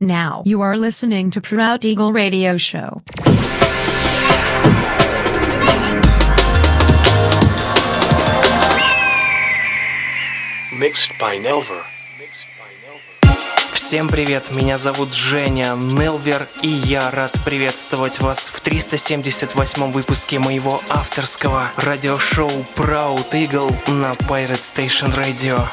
Now you are listening to Proud Eagle Radio Show. Mixed by Nelver. Всем привет, меня зовут Женя Нелвер, и я рад приветствовать вас в 378 выпуске моего авторского радиошоу Proud Eagle на Pirate Station Radio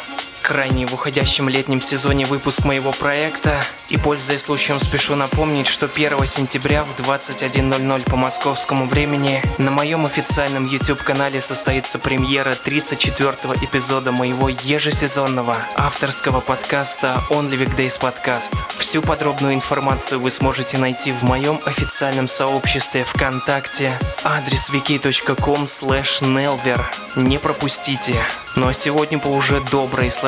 крайний в уходящем летнем сезоне выпуск моего проекта. И пользуясь случаем спешу напомнить, что 1 сентября в 21.00 по московскому времени на моем официальном YouTube-канале состоится премьера 34 эпизода моего ежесезонного авторского подкаста Only Weekdays Podcast. Всю подробную информацию вы сможете найти в моем официальном сообществе ВКонтакте адрес wiki.com nelver. Не пропустите. Ну а сегодня по уже доброй и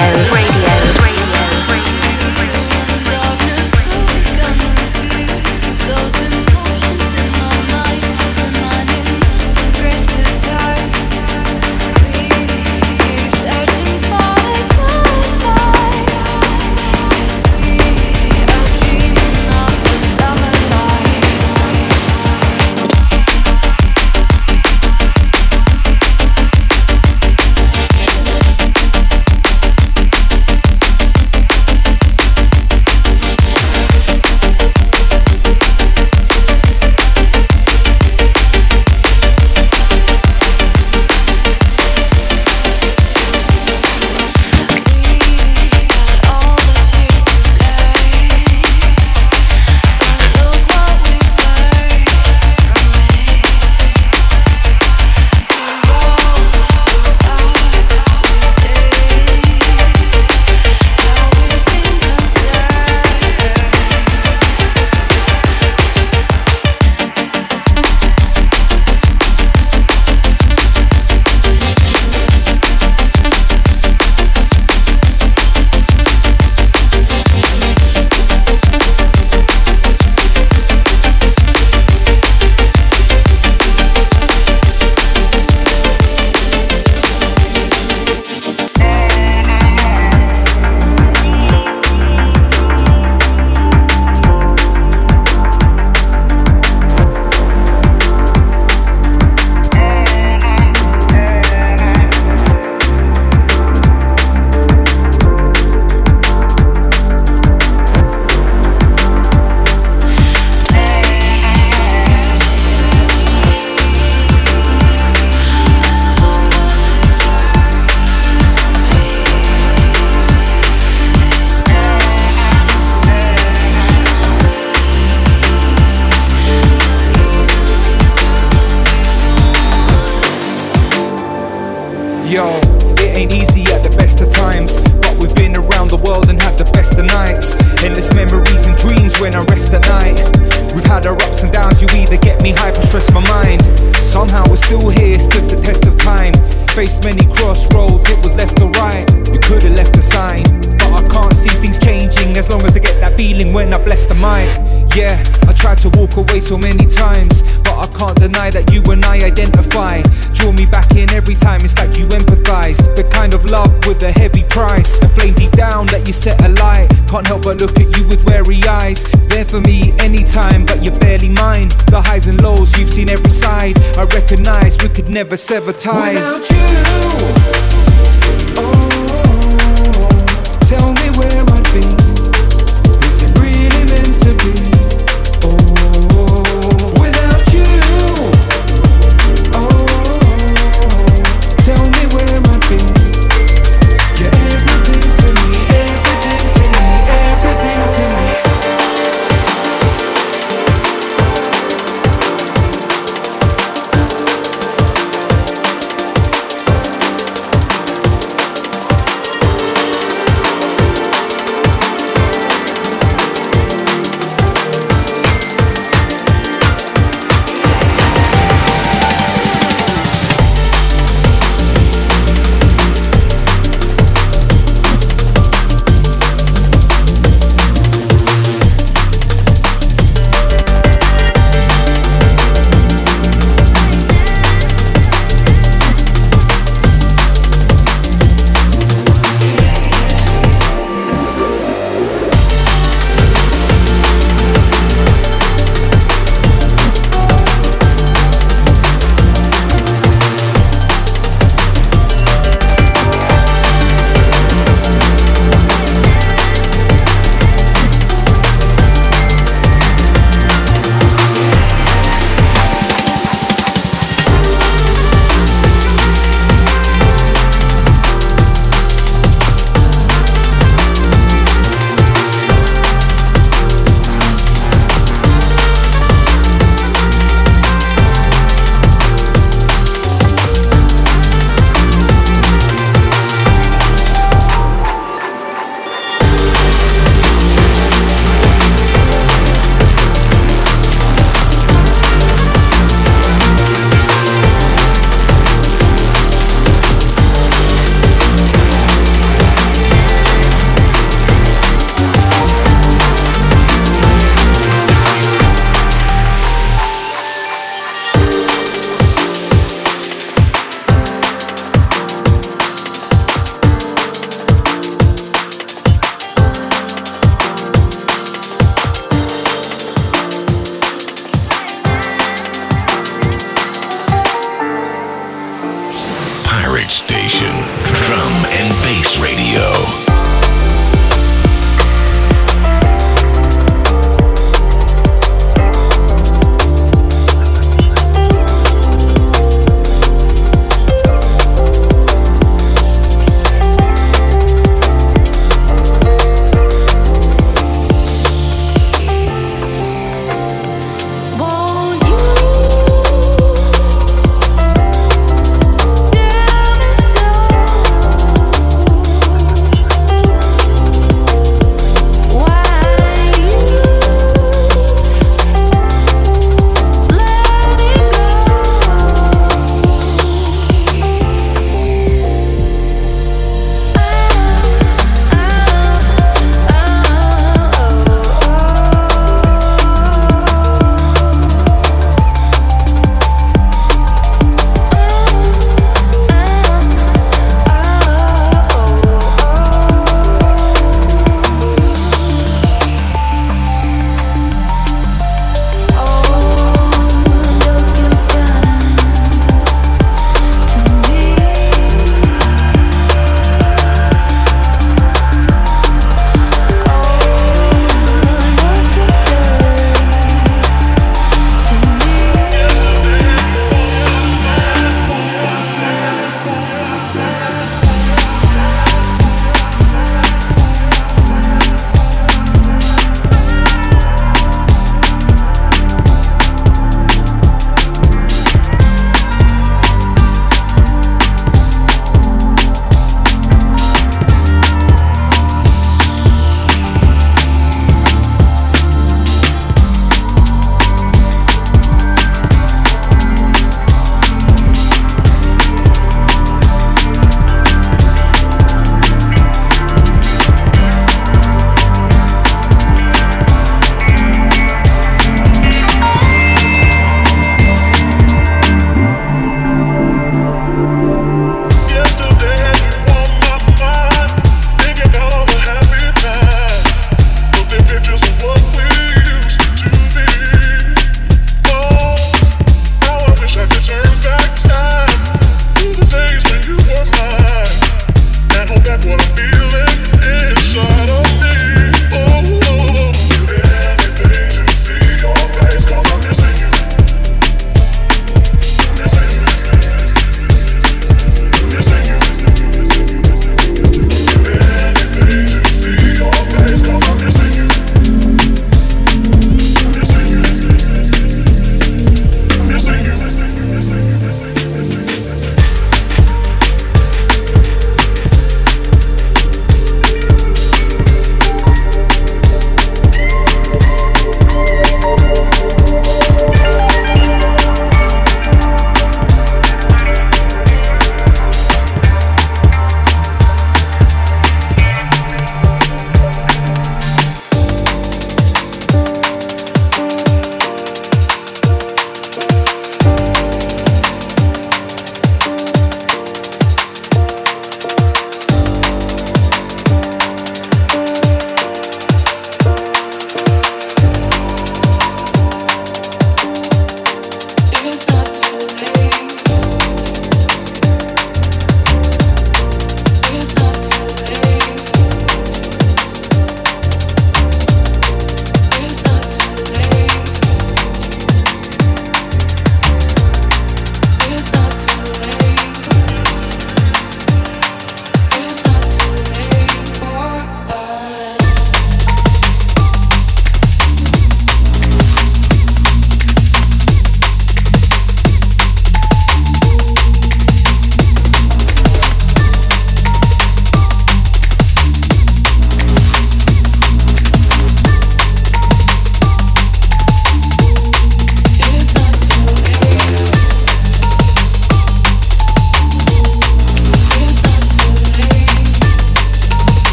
Show so many times, but I can't deny that you and I identify. Draw me back in every time, it's like you empathize. The kind of love with a heavy price, a flame deep down that you set alight. Can't help but look at you with wary eyes. There for me anytime, but you're barely mine. The highs and lows, you've seen every side. I recognize we could never sever ties. Without you. Oh, tell me where I'd be.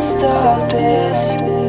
stop this.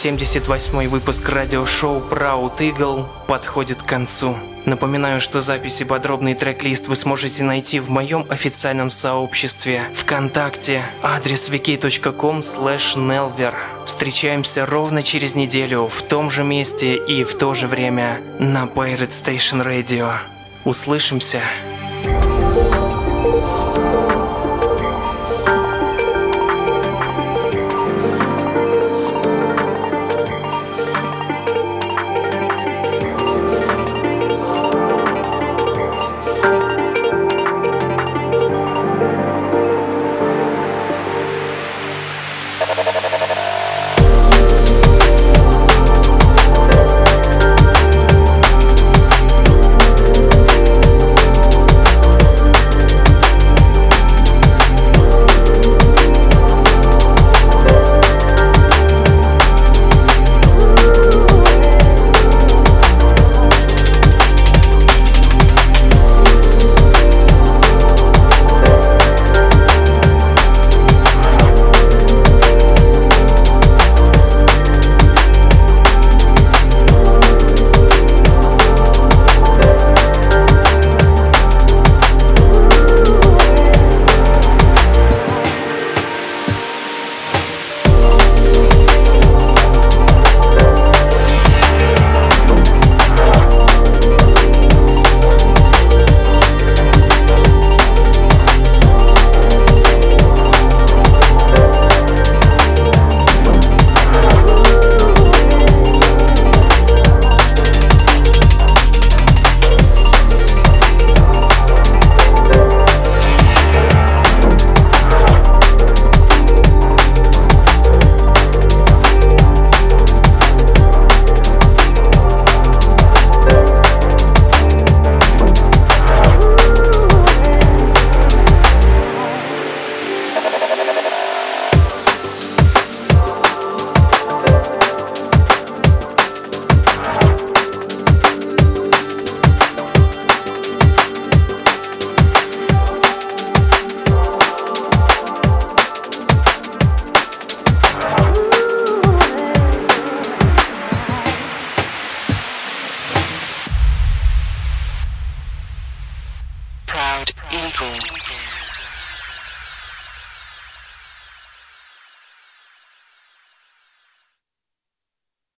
378 выпуск радиошоу Proud Eagle подходит к концу. Напоминаю, что записи подробный трек-лист вы сможете найти в моем официальном сообществе ВКонтакте. Адрес wiki.com nelver. Встречаемся ровно через неделю в том же месте и в то же время на Pirate Station Radio. Услышимся!